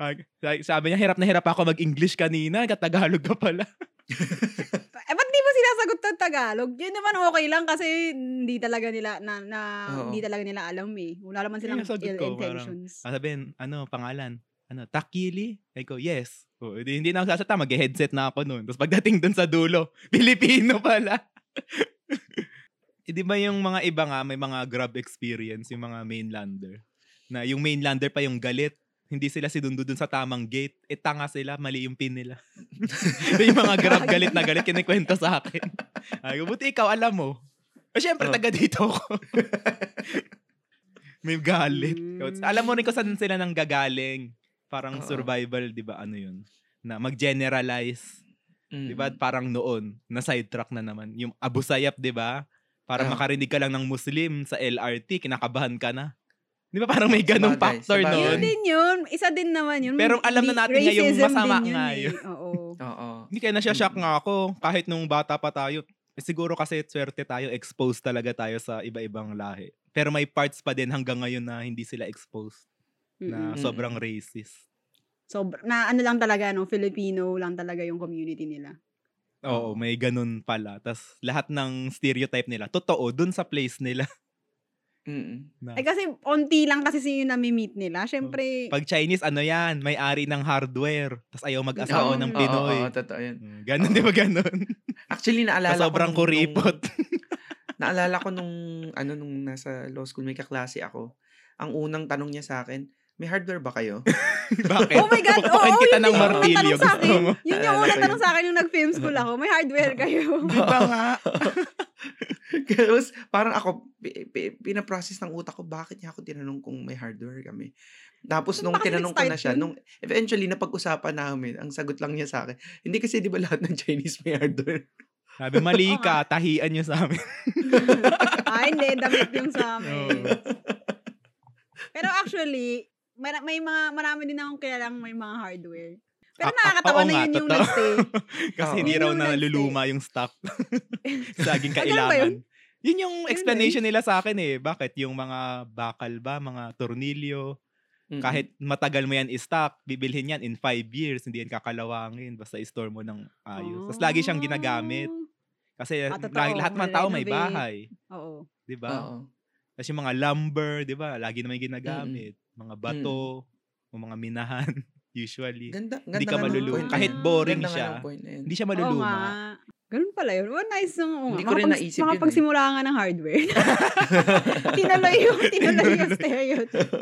Sabi niya, hirap na hirap ako mag-English kanina. Katagalog ka pala.
Eh, ba't di mo sinasagot ng Tagalog? Yun naman okay lang kasi hindi talaga nila na, na
Oo.
hindi talaga nila alam eh. Wala naman silang
Yung sagot
ill
ko,
intentions.
Ah, sabihin, ano, pangalan? Ano, Takili? Ay ko, yes. O, hindi, hindi na ako sasata, mag-headset na ako noon. Tapos pagdating dun sa dulo, Pilipino pala. Eh, di ba yung mga iba nga, may mga grab experience, yung mga mainlander. Na yung mainlander pa yung galit, hindi sila sinundo dun sa tamang gate. Eh, tanga sila, mali yung pin nila. yung mga grab galit na galit, kinikwento sa akin. Ay, buti ikaw, alam mo. Eh, syempre,
Oh.
taga dito ko. may galit.
Mm.
Alam mo rin kung saan sila nang gagaling. Parang
Oo.
survival, di ba? Ano yun? Na mag-generalize.
Mm.
Di ba? Parang noon, na sidetrack na naman. Yung Abu Sayyaf, di ba? Para
Ah.
makarinig ka lang ng Muslim sa LRT, kinakabahan ka na. Di ba parang may ganong
Sabagay,
factor
sabagay.
Yun
noon?
din yun. Isa din naman yun.
Pero alam na natin
racism
masama
din yun
nga
eh.
yun.
Oo.
Oo.
Hindi kaya nasya-shock nga ako. Kahit nung bata pa tayo, eh, siguro kasi swerte tayo, exposed talaga tayo sa iba-ibang lahi. Pero may parts pa din hanggang ngayon na hindi sila exposed. Na
Mm-mm.
sobrang racist.
So, na ano lang talaga, no? Filipino lang talaga yung community nila.
Oo, may ganun pala. Tapos lahat ng stereotype nila, totoo, dun sa place nila.
Mm.
Na,
Eh kasi, onti lang kasi yung nami-meet nila. Siyempre,
pag Chinese, ano yan, may-ari ng hardware. Tapos ayaw mag-asawa
Oo,
ng
Oo,
Pinoy.
oo, totoo yun.
Mm, Ganun, di ba ganun?
Actually, naalala ko
sobrang kuripot.
nung- naalala ko nung, ano, nung nasa law school, may kaklase ako. Ang unang tanong niya sa akin, may hardware ba kayo?
Bakit?
oh my God, oo,
Pupukin kita
yun
ng
yung unang
martilyo.
tanong sa
Gusto
akin.
mo?
Yun yung unang tanong
yun.
sa akin nung nag-film school ako. May hardware kayo.
Di ba nga?
Tapos, parang ako, pi- pi- pinaprocess ng utak ko, bakit niya ako tinanong kung may hardware kami? Tapos, nung
ba kasi
tinanong ko na siya, nung eventually, napag-usapan namin, ang sagot lang niya sa akin, hindi kasi di ba lahat ng Chinese may hardware?
Sabi, mali ka, tahian nyo sa amin.
ah, hindi. Damit yung sa amin.
Oo.
Pero actually, may, may mga, marami din akong kilalang may mga hardware. Pero
Ah, ah,
nakakatawa
oo
na
nga,
yun yung nagstay.
Kasi
Oo.
hindi raw
yung
na naluluma yung stock. Saging
Ah, ba yun?
kailangan. Yun yung
Yun
explanation nila sa akin eh. Bakit? Yung mga bakal ba, mga tornilyo,
Mm-mm.
kahit matagal mo yan i-stock, bibilhin yan in five years, hindi yan kakalawangin, basta i-store mo ng ayos. Tapos lagi siyang ginagamit.
Oh.
Kasi
Ah, totoo.
lahat ng tao may bahay.
Oo.
Di ba?
Oo.
Tapos yung mga lumber, di ba? Lagi naman ginagamit. Mga bato, o mga minahan, usually.
Ganda, ganda
Hindi ka maluluma. Kahit boring
Ganda
siya. Hindi siya
Oo
maluluma.
Ganun pala yun. Oh, nice. ng oo nga.
Hindi ko rin naisip yun eh.
Makapagsimula nga ng hardware. tinuloy yung, tinuloy yung stereotype.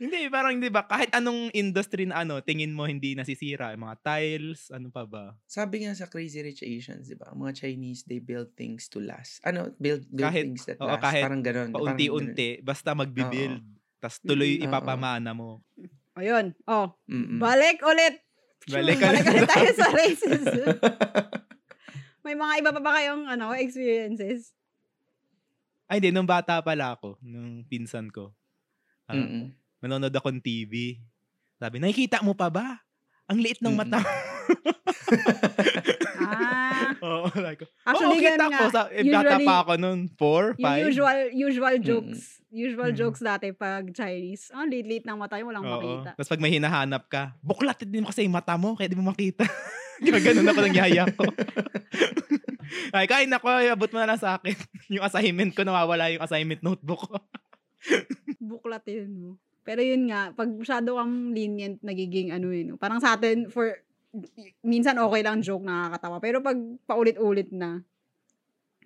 Hindi, parang hindi ba, kahit anong industry na ano, tingin mo hindi nasisira. Mga tiles, ano pa ba?
Sabi nga sa Crazy Rich Asians, di ba? Ang mga Chinese, they build things to last. Ano? Build, build
Kahit-
things that
oo,
last.
kahit
parang ganun. parang
Paunti-unti, basta magbibuild. Tapos tuloy
Mm, oo.
ipapamana mo.
Ayun. Oh.
Mm-mm.
balik ulit.
Balik
balik
ulit.
tayo sa racism. May mga iba pa ba kayong ano, experiences?
Ay, hindi, nung bata pala ako, nung pinsan ko.
Mm-mm.
Manonood ako ng TV. Sabi, nakikita mo pa ba? Ang liit ng mata.
Ah,
Oo, like,
actually,
Oo, kita ko. Sa, bata
Usually,
pa ako nun, 4, 5.
Yung usual, usual jokes. Usual
Mm.
jokes dati pag Chinese. Oh, late-late ng mata yung walang
Oo.
makita.
Tapos pag may hinahanap ka, buklat din mo kasi yung mata mo, kaya di mo makita. Ganun ako ng yaya ko. Ay, kain ako, abot mo na lang sa akin. yung assignment ko, nawawala yung assignment notebook ko.
Buklatin mo. Pero yun nga, pag masyado kang lenient, nagiging ano yun. no? Parang sa atin, for, minsan okay lang joke, nakakatawa. Pero pag paulit-ulit na,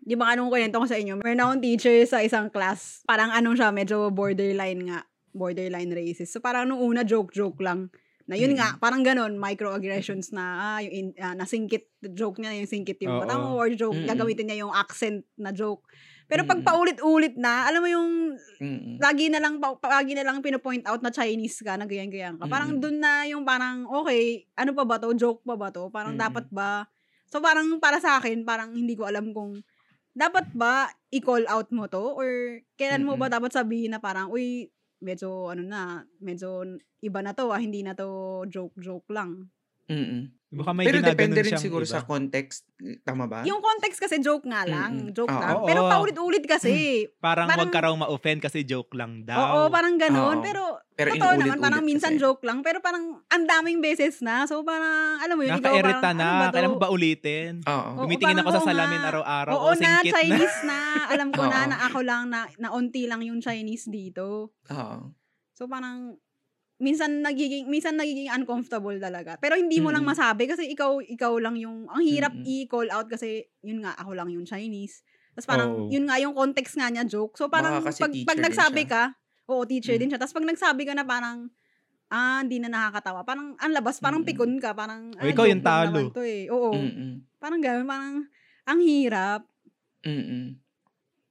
di ba anong kwento ko sa inyo? Meron akong teacher sa isang class. Parang ano siya, medyo borderline nga. Borderline racist. So parang nung una, joke-joke lang. Na yun
Mm.
nga, parang ganon, microaggressions na, ah, yung in, ah, nasingkit, joke niya, yung singkit yung
Oo.
mata mo, or joke,
Mm-mm.
gagamitin niya yung accent na joke. Pero pag
Mm-mm.
paulit-ulit na, alam mo yung
Mm-mm.
lagi na lang lagi na lang pinopoint out na Chinese ka, na ganyan-ganyan ka. Parang
Mm.
dun na yung parang, okay, ano pa ba to? Joke pa ba to? Parang
Mm.
dapat ba? So parang para sa akin, parang hindi ko alam kung dapat ba i-call out mo to? Or kailan mo ba
Mm-mm.
dapat sabihin na parang, uy, medyo ano na, medyo iba na to ah, hindi na to joke-joke lang.
Mm-mm.
Baka may
Pero depende rin
siyang
siguro
iba.
sa context. Tama ba?
Yung context kasi joke nga lang,
Mm-mm.
joke
Oo.
lang.
Oo.
Pero paulit-ulit kasi.
Parang,
parang-
wag ka raw ma-offend kasi joke lang daw.
Oo, parang ganun.
Oo.
Pero
Pero
Totoo naman, parang minsan
kasi.
joke lang, pero parang ang daming beses na. So parang, alam mo yun, ikaw
Nakairita
parang,
na.
ano ba?
Kailan mo ba ulitin?
Oo.
Gumitingin
parang,
ako sa salamin araw-araw.
Oo
o
na,
singkit na.
Chinese na. Alam ko na, na ako lang, na, na onti lang yung Chinese dito.
Oo.
So parang, minsan nagiging minsan nagiging uncomfortable talaga. Pero hindi mo lang
Mm-mm.
masabi kasi ikaw ikaw lang yung ang hirap
Mm-mm.
i-call out kasi yun nga ako lang yung Chinese. Tapos parang
Oo.
yun nga yung context nga niya joke. So parang pag, pag nagsabi ka, oo teacher
Mm.
din siya. Tapos pag nagsabi ka na parang ah, hindi na nakakatawa. Parang ang labas, parang
Mm-mm.
pikon ka, parang
O,
ah,
ikaw
joke
yung
lang
talo.
To, eh. Oo.
Mm-mm.
Parang gano'n, parang ang hirap.
Mm-mm.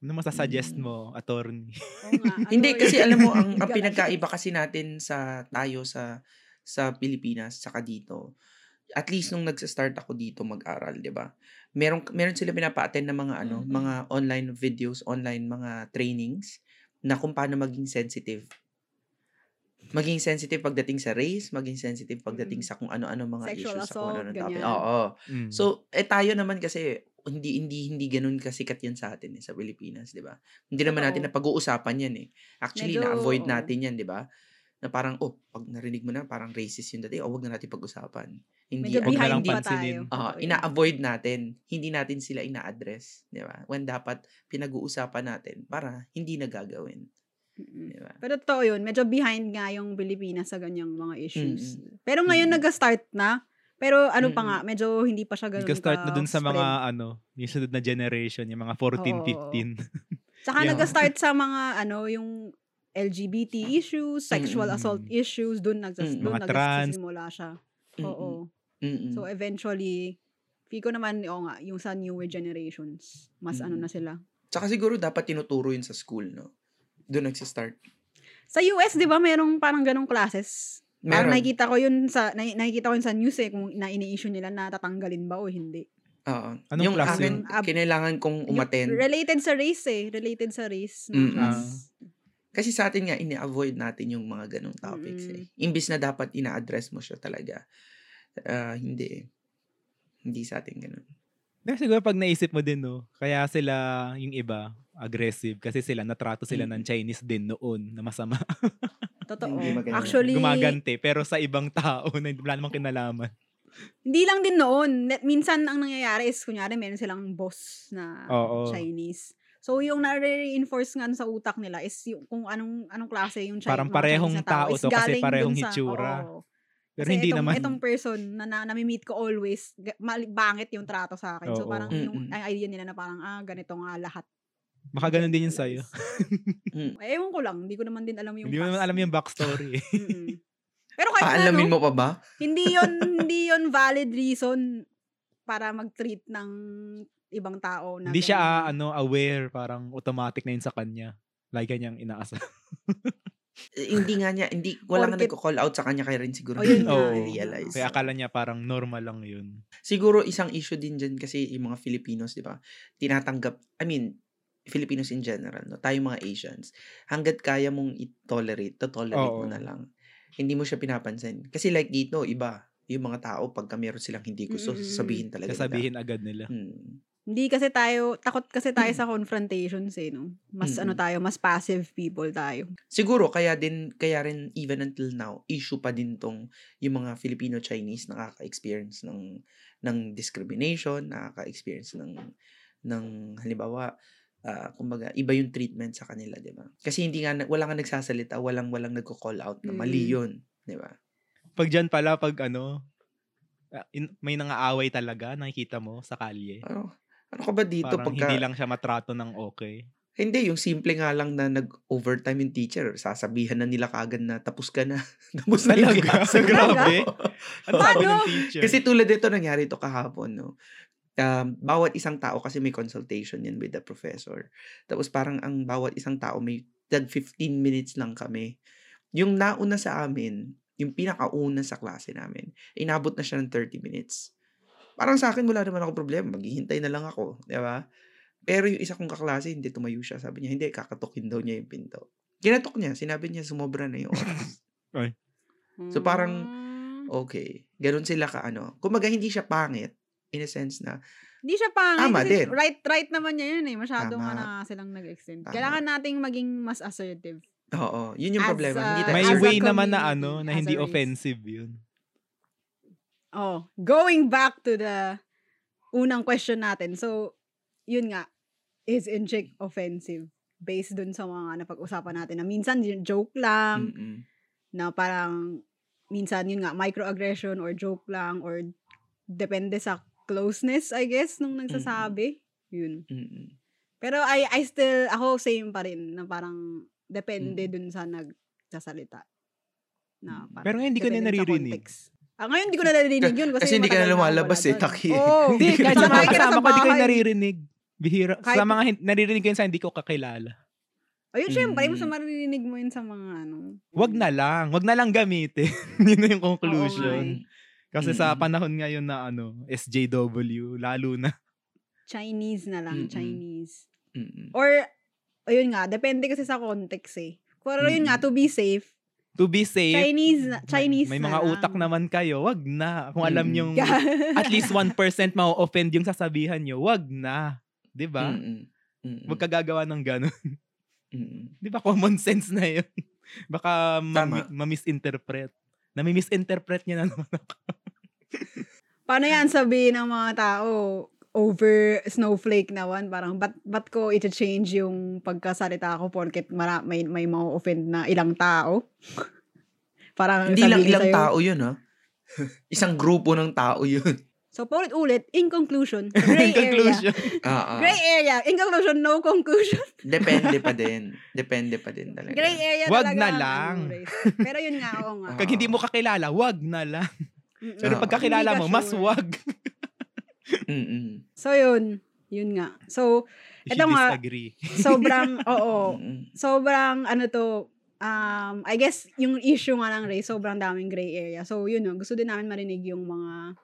Ano masasuggest mo, attorney?
Oo nga. ano
Hindi
eh.
kasi alam mo ang, ang pinagkaiba kasi natin sa tayo sa sa Pilipinas saka dito. At least nung nagsa-start ako dito mag-aral, 'di ba? Meron meron sila pinapa-attend na mga ano,
Mm-mm.
mga online videos, online mga trainings na kung paano maging sensitive. Maging sensitive pagdating sa race, maging sensitive pagdating
Mm.
sa kung ano-ano mga
Sexual
issues sa kung ano
assault,
topic. Oo.
Mm.
So, eh tayo naman kasi hindi hindi hindi ganoon kasikat 'yan sa atin eh, sa Pilipinas, 'di ba? Hindi naman natin
Totoo.
na pag-uusapan 'yan eh. Actually,
Medyo,
na-avoid natin 'yan, 'di ba? Na parang oh, pag narinig mo na parang racist yung dati, oh, wag na natin pag-usapan. Hindi
Medyo behind
lang pansinin.
ah,
yun.
ina-avoid natin. Hindi natin sila ina-address, 'di ba? When dapat pinag-uusapan natin para hindi na gagawin,
Mm-mm.
'di ba?
Pero totoo yun, medyo behind nga yung Pilipinas sa ganyang mga issues.
Mm-mm.
Pero ngayon
Mm-mm.
nag-start na. Pero ano pa
Mm-mm.
nga, medyo hindi pa siya ganun
Nag-start na dun sa mga, ano, yung sunod na generation, yung mga 14,
Oo.
15.
Saka
Yeah.
nag-start sa mga ano, yung LGBT issues, sexual
Mm-mm.
assault issues, dun, nagsas,
Mm-mm.
dun
Mga trans.
nagsisimula siya.
Mm-mm.
Oo.
Mm-mm.
So eventually, ko naman, oo nga, yung sa newer generations, mas ano
Mm-mm.
na sila.
Tsaka siguro dapat tinuturo yun sa school, no? Doon nagsi-start.
Sa US, di ba, merong parang ganong classes? Parang
Meron.
nakikita ko yun sa, na, nakikita ko yun sa news eh, kung na ini-issue nila na tatanggalin ba o hindi.
Oo.
Anong
yung
class
akin,
yun? Ab-
kinailangan kong
Yung
umattend.
related sa race eh. Related sa race. class.
Kasi sa atin nga, ini-avoid natin yung mga ganong topics eh. Imbis na dapat ina-address mo siya talaga. Ah, hindi eh. Hindi sa atin ganun.
Pero siguro pag naisip mo din, no, kaya sila, yung iba, aggressive kasi sila, natrato sila ng
Mm.
Chinese din noon na masama.
Totoo.
Hindi maganda.
Actually,
Gumaganti, pero sa ibang tao na hindi- wala namang kinalaman.
hindi lang din noon. Minsan ang nangyayari is, kunyari, meron silang boss na
Oo.
Chinese. So, yung na-reinforce nga sa utak nila is yung, kung anong anong klase yung Chinese,
Parang parehong
Chinese na tao,
tao
is
to kasi
galing
parehong
sa-
hitsura.
oo.
Pero
Kasi
hindi
itong,
naman.
itong person na, na nami-meet ko always, bangit yung trato sa akin. So,
Oo.
parang yung
Mm-mm.
ang idea nila na parang, ah, ganito nga lahat.
Baka ganun din yun sa'yo.
Mm.
Ewan ko lang. Hindi ko naman din alam yung
Hindi mo naman alam yung backstory.
Mm-mm. Pero kahit na,
Paalamin
no,
mo pa ba?
hindi yon hindi yon valid reason para mag-treat ng ibang tao na
hindi siya ah,
ganun.
ano aware, parang automatic na yun sa kanya. Like kanyang inaasa.
Eh, hindi nga niya, hindi, wala nga
Porket-
nagko-call out sa kanya kaya rin siguro
Oh, yun
hindi
nga, yun
realize.
Kaya akala niya parang normal lang yun.
Siguro isang issue din dyan kasi yung mga Filipinos, di ba? Tinatanggap, I mean, Filipinos in general, no? tayo mga Asians, hanggat kaya mong i-tolerate, to tolerate mo
Oo.
na lang. Hindi mo siya pinapansin. Kasi like dito, iba, yung mga tao, pagka meron silang hindi gusto,
Mm, mm, mm.
sasabihin talaga nila.
Sasabihin agad nila.
Hmm.
Hindi kasi tayo, takot kasi tayo sa confrontations eh, no? Mas ano
Mm-mm.
tayo, mas passive people tayo.
Siguro, kaya din, kaya rin even until now, issue pa din tong yung mga Filipino-Chinese nakaka-experience ng, ng discrimination, nakaka-experience ng, ng halimbawa, ah, kumbaga, iba yung treatment sa kanila, di ba? Kasi hindi nga, na- wala nga nagsasalita, walang, walang nagko-call out na mali
Mm.
yun, di ba?
Pag dyan pala, pag ano, ah, in- may nangaaway talaga, nakikita mo sa kalye.
Ano, ano ka ba dito
Parang
pagka,
hindi lang siya matrato ng okay.
hindi, yung simple nga lang na nag-overtime yung teacher, sasabihan na nila kagad na tapos ka na. tapos na yung.
Grabe. Ano sabi
Paano?
ng teacher?
Kasi tulad dito nangyari ito kahapon, no? Um, bawat isang tao kasi may consultation yan with the professor. Tapos parang ang bawat isang tao may tag 15 minutes lang kami. Yung nauna sa amin, yung pinakauna sa klase namin, inabot na siya ng 30 minutes. Parang sa akin wala naman ako problema, maghihintay na lang ako, di ba? Pero yung isa kong kaklase, hindi tumayo siya. Sabi niya, hindi, kakatukin daw niya yung pinto. Kinatok niya, sinabi niya, sumobra na yung oras. So, parang-
Mm.
Okay. Ganun sila ka ano. Kumbaga hindi siya pangit in a sense na
Hindi siya pangit.
Tama
kasi
din.
right, right naman niya yun eh. Masyado nga na silang nag-extend.
Tama.
Kailangan nating maging mas assertive.
oo, yun yung
As
problema.
a-
hindi tayo
May way naman na ano, na hindi
race.
offensive yun.
Oh, going back to the unang question natin. So, yun nga, is Incheck offensive? Based dun sa mga napag-usapan natin na minsan yun, joke lang,
Mm-mm.
na parang minsan yun nga, microaggression or joke lang or depende sa closeness, I guess, nung nagsasabi. Yun.
Mm-mm.
Pero I, I still, ako same pa rin na parang depende
Mm.
dun sa nagsasalita. Na parang
Pero ngayon hindi ko na naririnig.
Ah, ngayon hindi ko na naririnig yun kasi,
Kasi hindi ka na lumalabas eh. Taki.
Oo.
Hindi, kahit sa mga kasama
sa
ko, di ko naririnig. Bihira.
Kahit-
sa mga hin- naririnig ko yun sa hindi ko kakilala.
Ayun, syempre,
Mm.
mas maririnig mo yun sa mga ano.
Wag na lang. Wag na lang gamitin. Yun na yung
Oo
conclusion.
nga
Kasi sa
Mm.
panahon ngayon na ano, SJW, lalo na.
Chinese na lang,
Mm-mm.
Chinese.
Mm-mm.
Or, ayun nga, depende kasi sa context eh. Pero yun nga, to be safe,
To be safe,
Chinese na, Chinese
may, may
na
mga
lang.
utak naman kayo, wag na. Kung alam
Mm.
yung at least 1% ma-offend yung sasabihan nyo, wag na. 'Di ba?
Mm-mm. Mm-mm.
Wag ka gagawa ng ganun.
Mm-mm.
'Di ba common sense na 'yun? Baka ma- ma-misinterpret. Nami-misinterpret niya na naman ako.
Paano yan sabihin ng mga tao, over snowflake naman, parang, ba't, ba't ko iti-change yung pagkasalita ko porket mara, may, may ma-offend na ilang tao? parang
Hindi lang ilang
sa'yo-
tao yun, ha? Isang grupo ng tao yun.
So, paulit-ulit, in conclusion, gray area.
Conclusion.
Ah, ah.
Gray area. In conclusion, no conclusion.
Depende pa din. Depende pa din talaga.
Gray area
Wag
talaga.
na
ang
lang.
ano. Pero yun nga, oo nga.
Pag hindi mo kakilala, wag na lang.
Mm-mm.
Pero
Oo.
pag kakilala
Hindi
mo, mas wag.
Mm-mm.
So, yun. Yun nga. So,
should
nga.
disagree.
sobrang, oo. Sobrang ano to, um, I guess yung issue nga ng race, sobrang daming gray area. So yun, no, gusto din namin marinig yung mga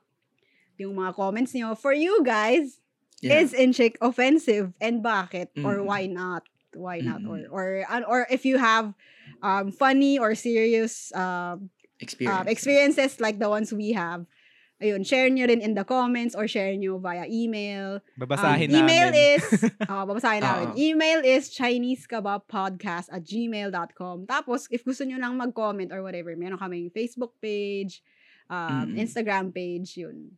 yung mga comments niyo. For you guys,
Yeah.
is Incheck offensive and bakit or
Mm.
why not? Why not? Or or an- or if you have um funny or serious um
Experience.
um, experiences like the ones we have, ayun, share nyo rin in the comments or share nyo via email.
Babasahin
Um, email
namin.
is, ah babasahin namin.
Oo.
Email is chinesekebabpodcast at gmail.com. Tapos, if gusto nyo lang mag-comment or whatever, meron kaming Facebook page, um,
Mm.
Instagram page, yun.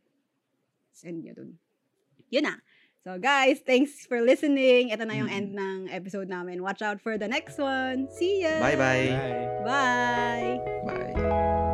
Send nyo dun. Yun na. So guys, thanks for listening. Ito na yung
mm.
end ng episode namin. Watch out for the next one. See ya!
Bye-bye! Bye!
Bye!
Bye.